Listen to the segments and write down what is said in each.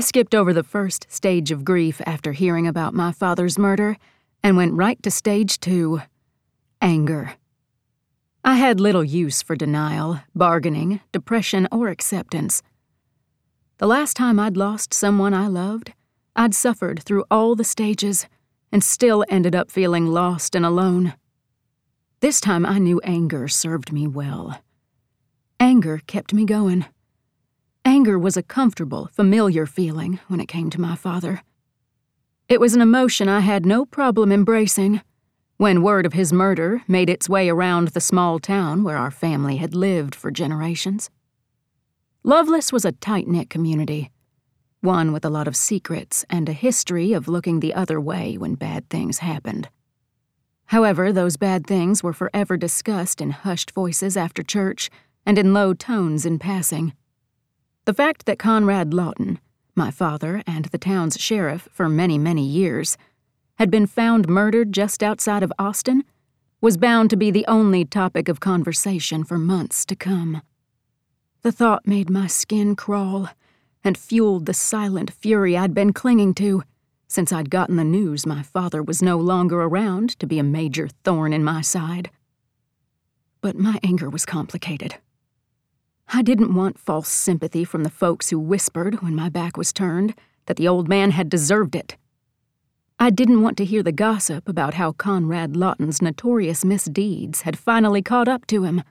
I skipped over the first stage of grief after hearing about my father's murder and went right to stage two anger. I had little use for denial, bargaining, depression, or acceptance. The last time I'd lost someone I loved, I'd suffered through all the stages and still ended up feeling lost and alone. This time I knew anger served me well. Anger kept me going. Anger was a comfortable, familiar feeling when it came to my father. It was an emotion I had no problem embracing when word of his murder made its way around the small town where our family had lived for generations. Loveless was a tight knit community, one with a lot of secrets and a history of looking the other way when bad things happened. However, those bad things were forever discussed in hushed voices after church and in low tones in passing. The fact that Conrad Lawton, my father and the town's sheriff for many, many years, had been found murdered just outside of Austin was bound to be the only topic of conversation for months to come. The thought made my skin crawl and fueled the silent fury I'd been clinging to since I'd gotten the news my father was no longer around to be a major thorn in my side. But my anger was complicated. I didn't want false sympathy from the folks who whispered when my back was turned that the old man had deserved it. I didn't want to hear the gossip about how Conrad Lawton's notorious misdeeds had finally caught up to him.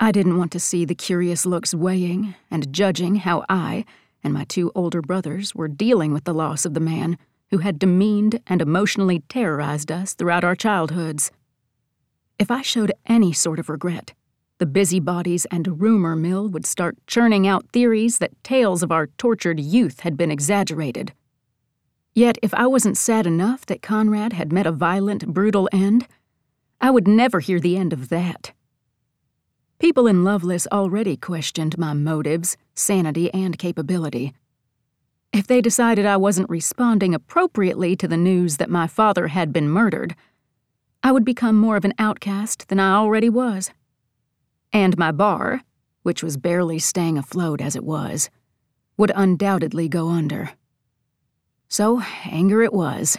I didn't want to see the curious looks weighing and judging how I and my two older brothers were dealing with the loss of the man who had demeaned and emotionally terrorized us throughout our childhoods. If I showed any sort of regret, the busybodies and rumor mill would start churning out theories that tales of our tortured youth had been exaggerated. Yet, if I wasn't sad enough that Conrad had met a violent, brutal end, I would never hear the end of that. People in Loveless already questioned my motives, sanity, and capability. If they decided I wasn't responding appropriately to the news that my father had been murdered, I would become more of an outcast than I already was. And my bar, which was barely staying afloat as it was, would undoubtedly go under. So, anger it was.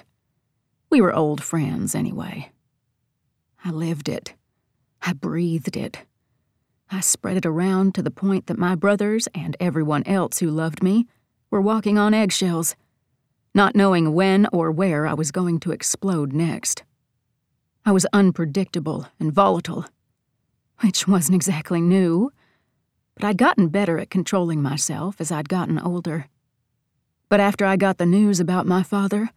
We were old friends, anyway. I lived it. I breathed it. I spread it around to the point that my brothers and everyone else who loved me were walking on eggshells, not knowing when or where I was going to explode next. I was unpredictable and volatile, which wasn't exactly new, but I'd gotten better at controlling myself as I'd gotten older. But after I got the news about my father,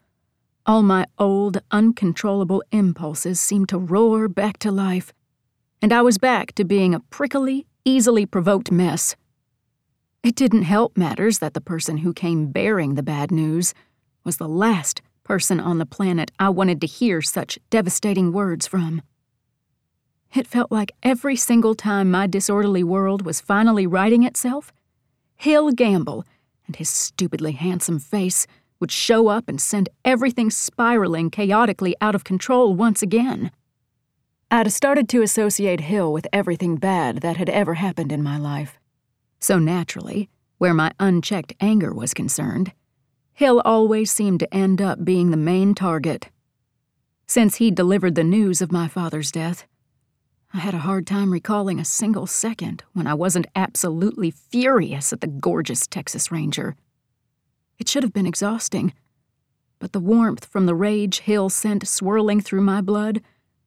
all my old, uncontrollable impulses seemed to roar back to life and I was back to being a prickly, easily provoked mess. It didn't help matters that the person who came bearing the bad news was the last person on the planet I wanted to hear such devastating words from. It felt like every single time my disorderly world was finally righting itself, Hill Gamble and his stupidly handsome face would show up and send everything spiraling chaotically out of control once again. I'd started to associate Hill with everything bad that had ever happened in my life. So naturally, where my unchecked anger was concerned, Hill always seemed to end up being the main target. Since he'd delivered the news of my father's death, I had a hard time recalling a single second when I wasn't absolutely furious at the gorgeous Texas Ranger. It should have been exhausting, but the warmth from the rage Hill sent swirling through my blood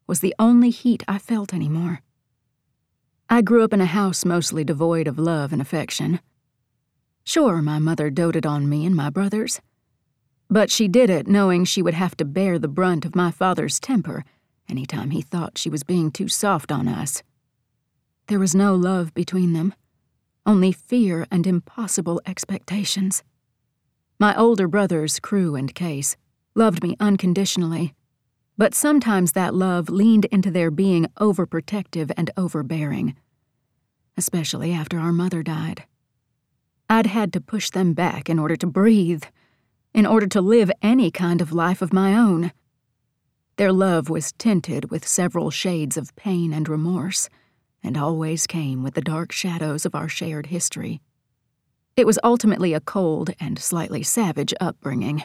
was the only heat I felt anymore. I grew up in a house mostly devoid of love and affection. Sure, my mother doted on me and my brothers, but she did it knowing she would have to bear the brunt of my father's temper any time he thought she was being too soft on us. There was no love between them, only fear and impossible expectations. My older brothers, Crew and Case, loved me unconditionally but sometimes that love leaned into their being overprotective and overbearing, especially after our mother died. I'd had to push them back in order to breathe, in order to live any kind of life of my own. Their love was tinted with several shades of pain and remorse, and always came with the dark shadows of our shared history. It was ultimately a cold and slightly savage upbringing.